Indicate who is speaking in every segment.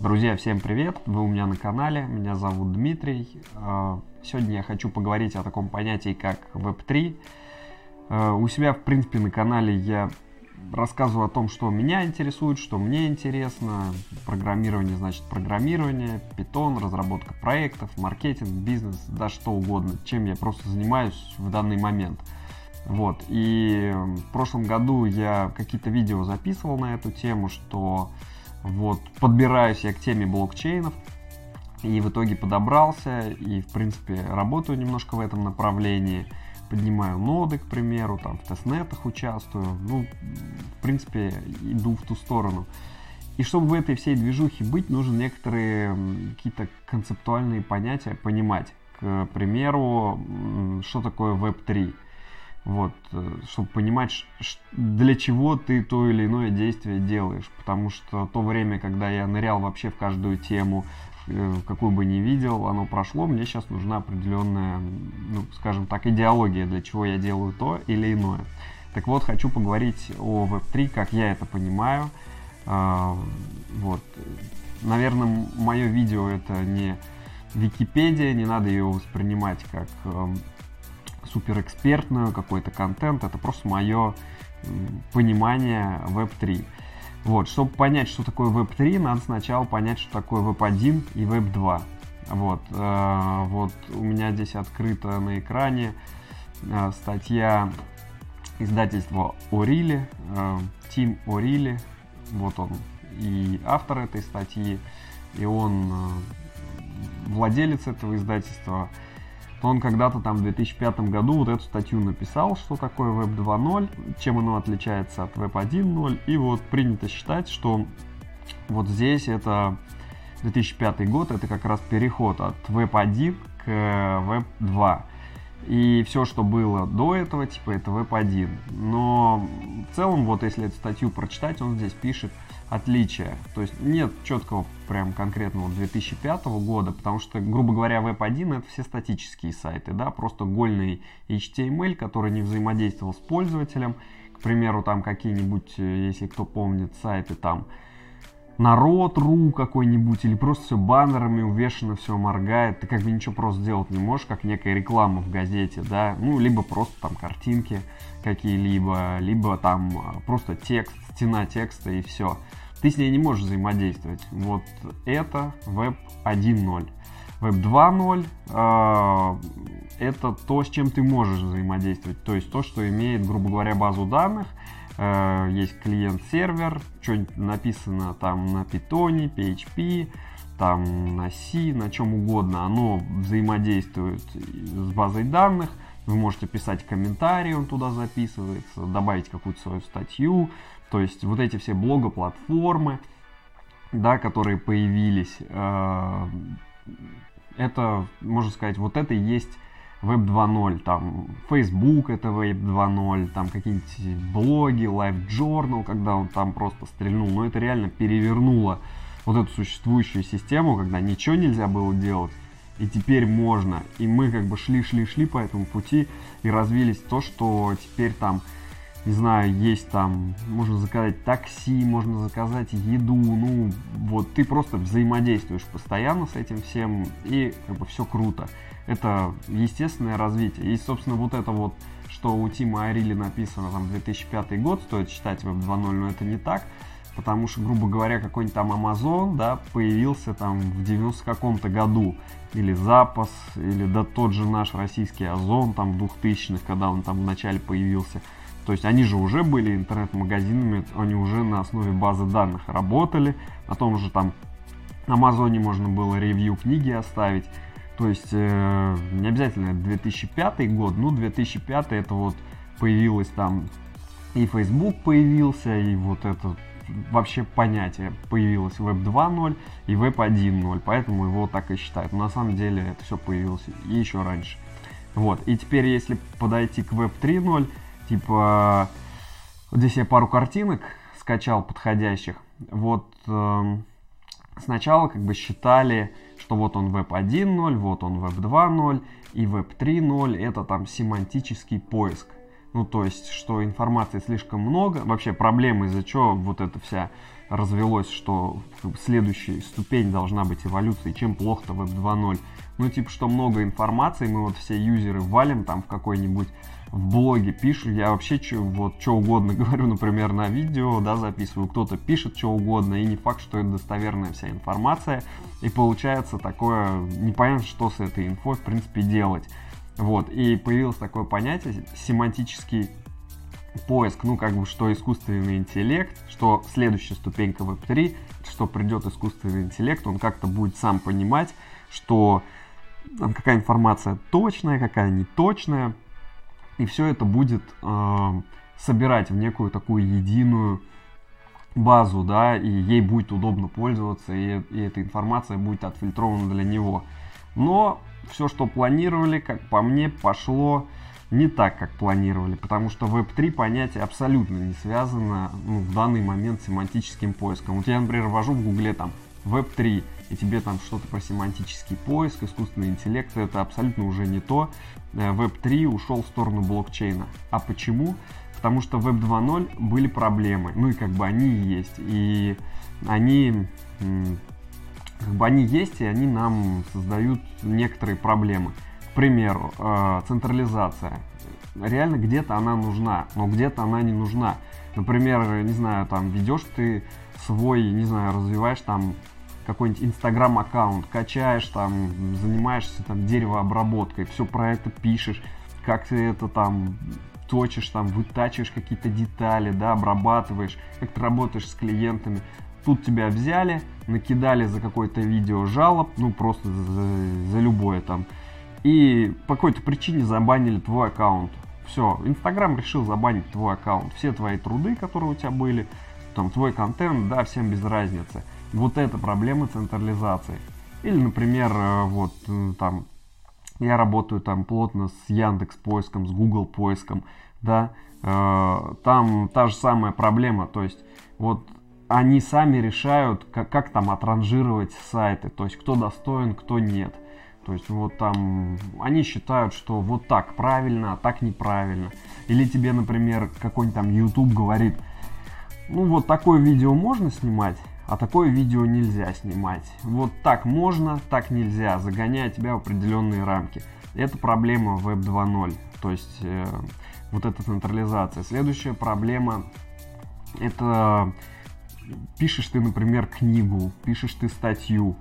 Speaker 1: Друзья, всем привет! Вы у меня на канале, меня зовут Дмитрий. А, сегодня я хочу поговорить о таком понятии, как Web3. А, у себя, в принципе, на канале я рассказываю о том, что меня интересует, что мне интересно. Программирование значит программирование, питон, разработка проектов, маркетинг, бизнес, да что угодно, чем я просто занимаюсь в данный момент. Вот. И в прошлом году я какие-то видео записывал на эту тему, что вот, подбираюсь я к теме блокчейнов. И в итоге подобрался, и, в принципе, работаю немножко в этом направлении. Поднимаю ноды, к примеру, там в тестнетах участвую. Ну, в принципе, иду в ту сторону. И чтобы в этой всей движухе быть, нужно некоторые какие-то концептуальные понятия понимать. К примеру, что такое Web3 вот, э, чтобы понимать, для чего ты то или иное действие делаешь. Потому что то время, когда я нырял вообще в каждую тему, э, какую бы ни видел, оно прошло, мне сейчас нужна определенная, ну, скажем так, идеология, для чего я делаю то или иное. Так вот, хочу поговорить о Web3, как я это понимаю. А, вот. Наверное, мое видео это не Википедия, не надо ее воспринимать как эм, суперэкспертную, какой-то контент. Это просто мое понимание Web3. Вот, чтобы понять, что такое Web3, надо сначала понять, что такое Web1 и Web2. Вот, э, вот у меня здесь открыта на экране э, статья издательства Орили, э, Тим Орили, вот он и автор этой статьи, и он э, владелец этого издательства он когда-то там в 2005 году вот эту статью написал, что такое Web 2.0, чем оно отличается от Web 1.0, и вот принято считать, что вот здесь это 2005 год, это как раз переход от Web 1 к Web 2. И все, что было до этого, типа, это Web 1. Но в целом, вот если эту статью прочитать, он здесь пишет, отличия. То есть нет четкого прям конкретного 2005 года, потому что, грубо говоря, Web1 это все статические сайты, да, просто гольный HTML, который не взаимодействовал с пользователем. К примеру, там какие-нибудь, э, если кто помнит, сайты там народ.ру какой-нибудь, или просто все баннерами увешано, все моргает, ты как бы ничего просто сделать не можешь, как некая реклама в газете, да, ну, либо просто там картинки какие-либо, либо там а, просто текст, стена текста и все ты с ней не можешь взаимодействовать. Вот это Web 1.0. Web 2.0 э, это то, с чем ты можешь взаимодействовать. То есть то, что имеет, грубо говоря, базу данных. Э, есть клиент-сервер, что-нибудь написано там на Python, PHP, там на C, на чем угодно. Оно взаимодействует с базой данных. Вы можете писать комментарии, он туда записывается, добавить какую-то свою статью, то есть вот эти все блогоплатформы, да, которые появились, э, это, можно сказать, вот это и есть Web 2.0, там Facebook это Web 2.0, там какие-нибудь блоги, Live Journal, когда он там просто стрельнул, но это реально перевернуло вот эту существующую систему, когда ничего нельзя было делать, и теперь можно. И мы как бы шли-шли-шли по этому пути и развились то, что теперь там не знаю, есть там, можно заказать такси, можно заказать еду, ну, вот ты просто взаимодействуешь постоянно с этим всем, и как бы все круто. Это естественное развитие. И, собственно, вот это вот, что у Тима Арили написано там 2005 год, стоит считать Web 2.0, но это не так, потому что, грубо говоря, какой-нибудь там Amazon, да, появился там в 90 каком-то году, или Запас, или да тот же наш российский Озон там в 2000-х, когда он там вначале появился – то есть они же уже были интернет-магазинами, они уже на основе базы данных работали. На том же там Амазоне можно было ревью книги оставить. То есть э, не обязательно 2005 год, ну 2005 это вот появилось там и Facebook появился, и вот это вообще понятие появилось Web 2.0 и Web 1.0, поэтому его так и считают. Но на самом деле это все появилось еще раньше. Вот, и теперь если подойти к Web 3.0, Типа, здесь я пару картинок скачал подходящих. Вот э, сначала как бы считали, что вот он веб 1.0, вот он веб 2.0 и веб 3.0 это там семантический поиск. Ну, то есть, что информации слишком много. Вообще, проблема из-за чего вот эта вся развелось, что следующая ступень должна быть эволюции, чем плохо-то Web 2.0. Ну, типа, что много информации, мы вот все юзеры валим там в какой-нибудь в блоге пишут, я вообще чё, вот что угодно говорю, например, на видео, да, записываю, кто-то пишет что угодно, и не факт, что это достоверная вся информация, и получается такое, непонятно, что с этой инфой, в принципе, делать. Вот, и появилось такое понятие, семантический поиск, ну, как бы, что искусственный интеллект, что следующая ступенька Web3, что придет искусственный интеллект, он как-то будет сам понимать, что там какая информация точная, какая неточная, и все это будет э, собирать в некую такую единую базу, да, и ей будет удобно пользоваться, и, и эта информация будет отфильтрована для него. Но все, что планировали, как по мне, пошло не так, как планировали, потому что Web3 понятие абсолютно не связано ну, в данный момент с семантическим поиском. Вот я, например, ввожу в Гугле там Web3, и тебе там что-то про семантический поиск, искусственный интеллект, это абсолютно уже не то. Э, Web3 ушел в сторону блокчейна. А почему? Потому что Web 2.0 были проблемы, ну и как бы они есть. И они как бы они есть, и они нам создают некоторые проблемы. К примеру, э, централизация. Реально где-то она нужна, но где-то она не нужна. Например, не знаю, там ведешь ты свой, не знаю, развиваешь там какой-нибудь инстаграм аккаунт, качаешь там, занимаешься там деревообработкой, все про это пишешь, как ты это там точишь, там, вытачиваешь какие-то детали, да, обрабатываешь, как ты работаешь с клиентами. Тут тебя взяли, накидали за какое-то видео жалоб, ну, просто за, за любое там, и по какой-то причине забанили твой аккаунт. Все, Инстаграм решил забанить твой аккаунт. Все твои труды, которые у тебя были, там, твой контент, да, всем без разницы. Вот это проблема централизации. Или, например, э, вот э, там я работаю там плотно с Яндекс поиском, с Google поиском, да, э, там та же самая проблема, то есть вот они сами решают, как, как там отранжировать сайты, то есть кто достоин, кто нет. То есть вот там они считают, что вот так правильно, а так неправильно. Или тебе, например, какой-нибудь там YouTube говорит, ну вот такое видео можно снимать, а такое видео нельзя снимать. Вот так можно, так нельзя, загоняя тебя в определенные рамки. Это проблема Web 2.0, то есть э, вот эта централизация. Следующая проблема это пишешь ты, например, книгу, пишешь ты статью,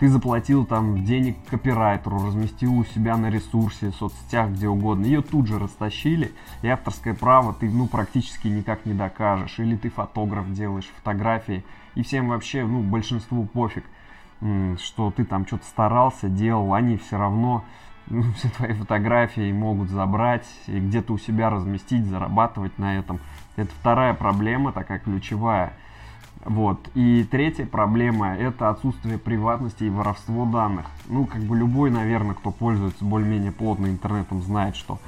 Speaker 1: ты заплатил там денег копирайтеру, разместил у себя на ресурсе, в соцсетях, где угодно, ее тут же растащили, и авторское право ты, ну, практически никак не докажешь. Или ты фотограф делаешь фотографии, и всем вообще, ну, большинству пофиг, что ты там что-то старался, делал, они все равно ну, все твои фотографии могут забрать и где-то у себя разместить, зарабатывать на этом. Это вторая проблема, такая ключевая – вот. И третья проблема – это отсутствие приватности и воровство данных. Ну, как бы любой, наверное, кто пользуется более-менее плотно интернетом, знает, что...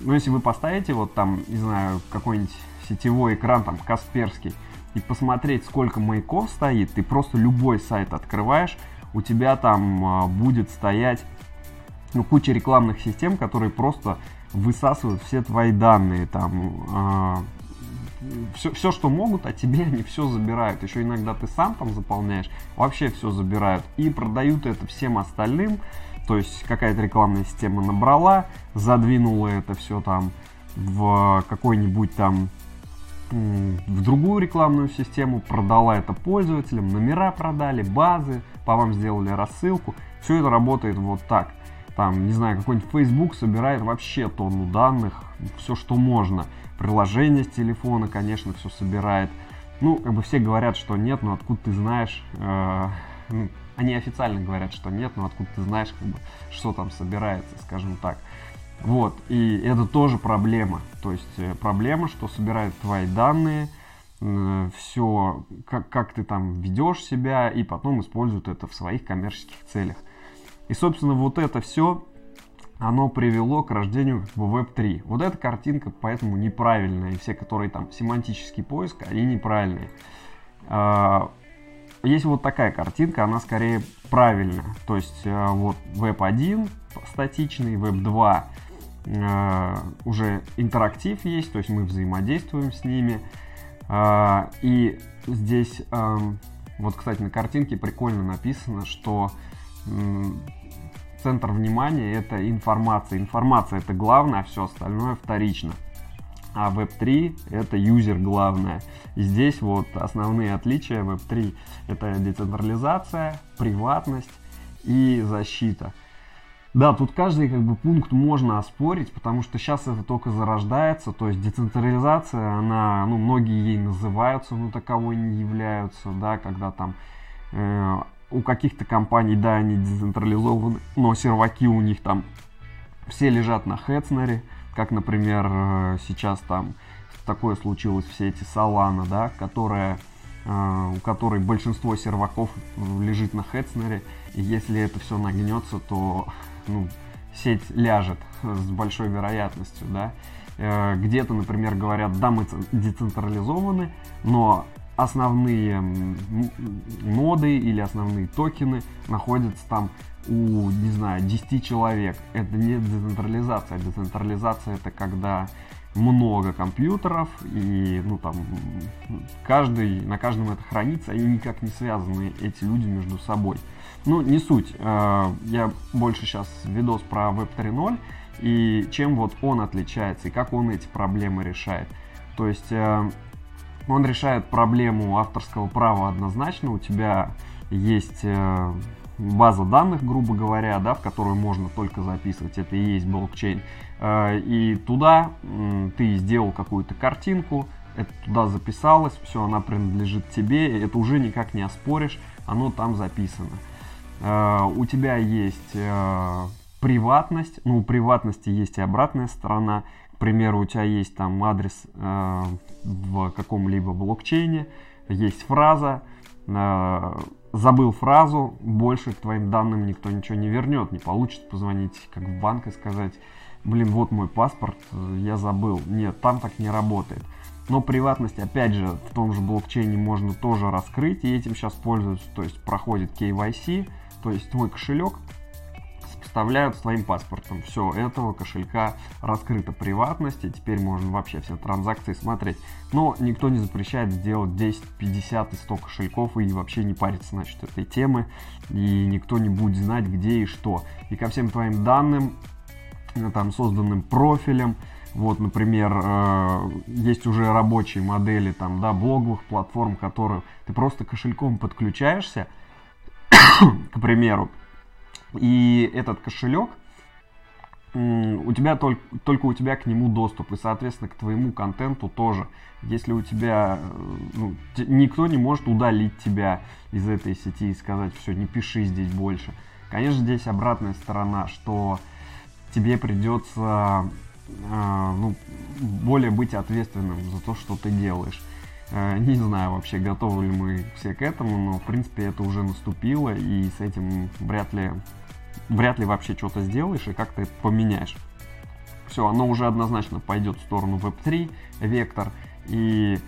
Speaker 1: Ну, если вы поставите вот там, не знаю, какой-нибудь сетевой экран, там, Касперский, и посмотреть, сколько маяков стоит, ты просто любой сайт открываешь, у тебя там а, будет стоять ну, куча рекламных систем, которые просто высасывают все твои данные, там, а, все, все, что могут, а тебе они все забирают. Еще иногда ты сам там заполняешь, вообще все забирают. И продают это всем остальным. То есть какая-то рекламная система набрала, задвинула это все там в какой-нибудь там в другую рекламную систему, продала это пользователям, номера продали, базы, по вам сделали рассылку. Все это работает вот так. Там, не знаю, какой-нибудь Facebook собирает вообще тонну данных, все, что можно приложение с телефона, конечно, все собирает. Ну, как бы все говорят, что нет, но откуда ты знаешь, э, ну, они официально говорят, что нет, но откуда ты знаешь, как бы, что там собирается, скажем так. Вот, и это тоже проблема. То есть э, проблема, что собирают твои данные, э, все, как, как ты там ведешь себя, и потом используют это в своих коммерческих целях. И, собственно, вот это все оно привело к рождению Web3. Вот эта картинка поэтому неправильная, и все, которые там семантический поиск, они неправильные. А, есть вот такая картинка, она скорее правильная. То есть а, вот Web 1 статичный, Web 2 э, уже интерактив есть, то есть мы взаимодействуем с ними. И здесь, вот, кстати, на картинке прикольно написано, что центр внимания это информация. Информация это главное, а все остальное вторично. А Web3 это юзер главное. И здесь вот основные отличия Web3 это децентрализация, приватность и защита. Да, тут каждый как бы пункт можно оспорить, потому что сейчас это только зарождается, то есть децентрализация, она, ну, многие ей называются, но таковой не являются, да, когда там э, у каких-то компаний, да, они децентрализованы, но серваки у них там все лежат на Хетснере, как, например, э, сейчас там такое случилось в сети Solana, да, которая, э, у которой большинство серваков лежит на Хетснере, и если это все нагнется, то ну, сеть ляжет с большой вероятностью, да. Э, где-то, например, говорят, да, мы децентрализованы, но основные ноды или основные токены находятся там у, не знаю, 10 человек. Это не децентрализация. Децентрализация это когда много компьютеров и ну там каждый на каждом это хранится и никак не связаны эти люди между собой ну, не суть. Э, я больше сейчас видос про Web 3.0 и чем вот он отличается и как он эти проблемы решает. То есть э, он решает проблему авторского права однозначно. У тебя есть э, база данных, грубо говоря, да, в которую можно только записывать. Это и есть блокчейн. И туда ты сделал какую-то картинку, это туда записалось, все, она принадлежит тебе, это уже никак не оспоришь, оно там записано. Э, у тебя есть э, приватность, ну, у приватности есть и обратная сторона. Примеру, у тебя есть там адрес э, в каком-либо блокчейне, есть фраза, забыл фразу, больше к твоим данным никто ничего не вернет, не получит позвонить как в банк и сказать, блин, вот мой паспорт, я забыл. Нет, там так не работает. Но приватность, опять же, в том же блокчейне можно тоже раскрыть, и этим сейчас пользуются, то есть проходит KYC, то есть твой кошелек сопоставляют с твоим паспортом. Все, этого кошелька раскрыта приватность, и теперь можно вообще все транзакции смотреть. Но никто не запрещает сделать 10, 50 и 100 кошельков и вообще не париться, значит, этой темы. И никто не будет знать, где и что. И ко всем твоим данным, э, там, созданным профилем, вот, например, э, есть уже рабочие модели там, да, блоговых платформ, которые ты просто кошельком подключаешься, к примеру, и этот кошелек, у тебя только, только у тебя к нему доступ, и, соответственно, к твоему контенту тоже. Если у тебя, э, ну, никто не может удалить тебя из этой сети и сказать, все, не пиши здесь больше. Конечно, здесь обратная сторона, что тебе придется э, ну, более быть ответственным за то, что ты делаешь. Э, не знаю вообще, готовы ли мы все к этому, но в принципе это уже наступило, и с этим вряд ли, вряд ли вообще что-то сделаешь и как-то это поменяешь. Все, оно уже однозначно пойдет в сторону Web3, вектор, и,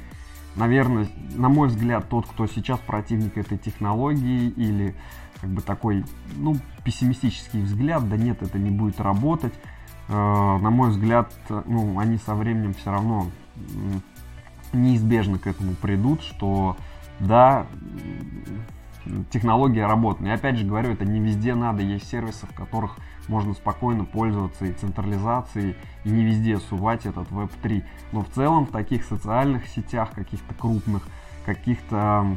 Speaker 1: наверное, на мой взгляд, тот, кто сейчас противник этой технологии или как бы такой, ну, пессимистический взгляд, да нет, это не будет работать, э, на мой взгляд, ну, они со временем все равно неизбежно к этому придут, что да, технология работает. И опять же говорю, это не везде надо. Есть сервисы, в которых можно спокойно пользоваться и централизацией, и не везде сувать этот Web3. Но в целом в таких социальных сетях, каких-то крупных, каких-то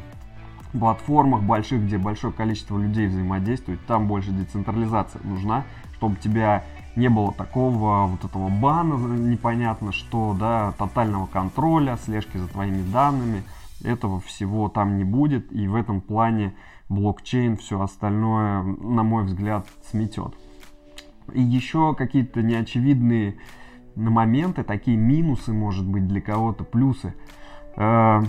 Speaker 1: платформах больших, где большое количество людей взаимодействует, там больше децентрализация нужна, чтобы тебя не было такого вот этого бана непонятно что, да, тотального контроля, слежки за твоими данными. Этого всего там не будет, и в этом плане блокчейн все остальное, на мой взгляд, сметет. И еще какие-то неочевидные моменты, такие минусы, может быть, для кого-то плюсы. Э,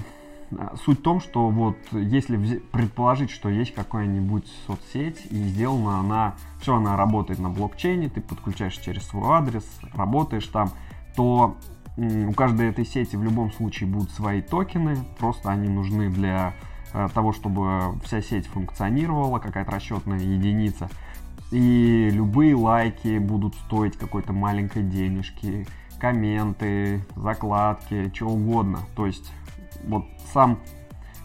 Speaker 1: Суть в том, что вот если предположить, что есть какая-нибудь соцсеть и сделана она, все, она работает на блокчейне, ты подключаешь через свой адрес, работаешь там, то у каждой этой сети в любом случае будут свои токены, просто они нужны для э, того, чтобы вся сеть функционировала, какая-то расчетная единица. и любые лайки будут стоить какой-то маленькой денежки, комменты, закладки, что угодно. То есть вот сам,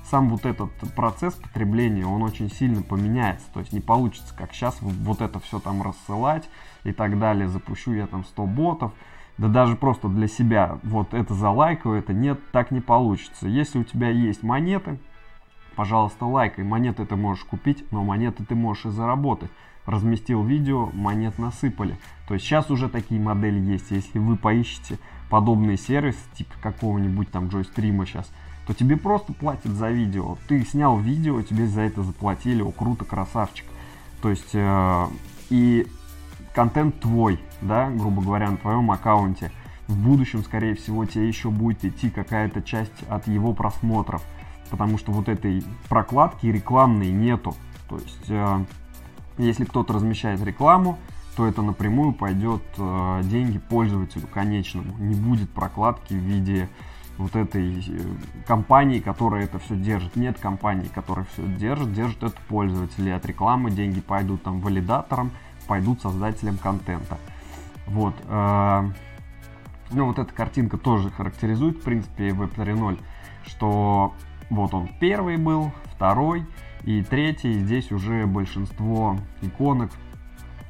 Speaker 1: сам вот этот процесс потребления, он очень сильно поменяется. То есть не получится, как сейчас, вот это все там рассылать и так далее. Запущу я там 100 ботов. Да даже просто для себя вот это залайкаю, это нет, так не получится. Если у тебя есть монеты, пожалуйста, лайкай. Монеты ты можешь купить, но монеты ты можешь и заработать. Разместил видео, монет насыпали. То есть сейчас уже такие модели есть. Если вы поищете подобные сервисы, типа какого-нибудь там джойстрима сейчас, то тебе просто платят за видео. Ты снял видео, тебе за это заплатили, о, круто, красавчик. То есть, э, и контент твой, да, грубо говоря, на твоем аккаунте. В будущем, скорее всего, тебе еще будет идти какая-то часть от его просмотров, потому что вот этой прокладки рекламной нету. То есть, э, если кто-то размещает рекламу, то это напрямую пойдет э, деньги пользователю конечному. Не будет прокладки в виде вот этой э, компании, которая это все держит. Нет компании, которая все держит, держит это пользователи. От рекламы деньги пойдут там валидаторам, пойдут создателям контента. Вот. Э, ну, вот эта картинка тоже характеризует, в принципе, Web 3.0, что вот он первый был, второй и третий. Здесь уже большинство иконок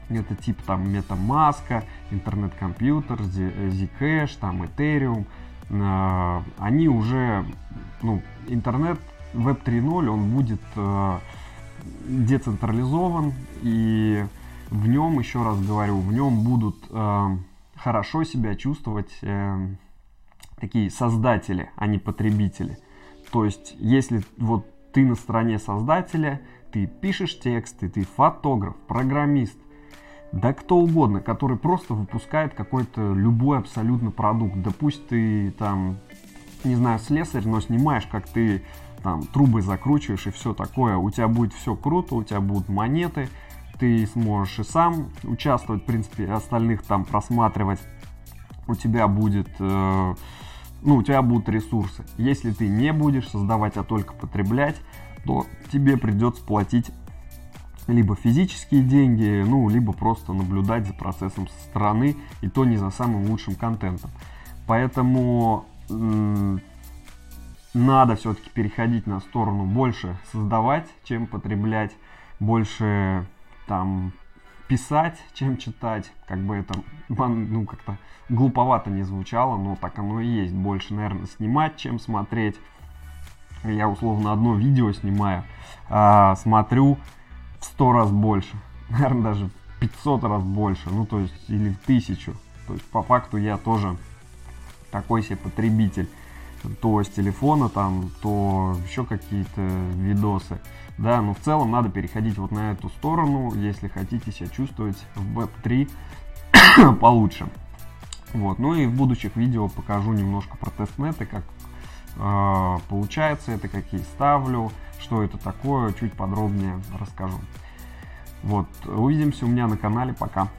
Speaker 1: это типа там MetaMask, интернет-компьютер, Zcash, там Ethereum. Э, они уже, ну, интернет Web 3.0, он будет э, децентрализован и в нем, еще раз говорю, в нем будут э, хорошо себя чувствовать э, такие создатели, а не потребители. То есть, если вот ты на стороне создателя, ты пишешь тексты, ты фотограф, программист, да кто угодно, который просто выпускает какой-то любой абсолютно продукт. Да пусть ты там, не знаю, слесарь, но снимаешь, как ты там трубы закручиваешь и все такое. У тебя будет все круто, у тебя будут монеты, ты сможешь и сам участвовать, в принципе, остальных там просматривать. У тебя будет, э, ну, у тебя будут ресурсы. Если ты не будешь создавать, а только потреблять, то тебе придется платить либо физические деньги, ну, либо просто наблюдать за процессом со стороны, и то не за самым лучшим контентом. Поэтому надо все-таки переходить на сторону больше создавать, чем потреблять, больше там писать, чем читать, как бы это, ну, как-то глуповато не звучало, но так оно и есть. Больше, наверное, снимать, чем смотреть. Я условно одно видео снимаю, а, смотрю в сто раз больше, наверное, даже в 500 раз больше, ну, то есть, или в тысячу. То есть, по факту я тоже такой себе потребитель то с телефона там, то еще какие-то видосы. Да, но в целом надо переходить вот на эту сторону, если хотите себя чувствовать в Web3 получше. Вот, ну и в будущих видео покажу немножко про тестнеты, как э, получается это, какие ставлю, что это такое, чуть подробнее расскажу. Вот, увидимся у меня на канале, пока.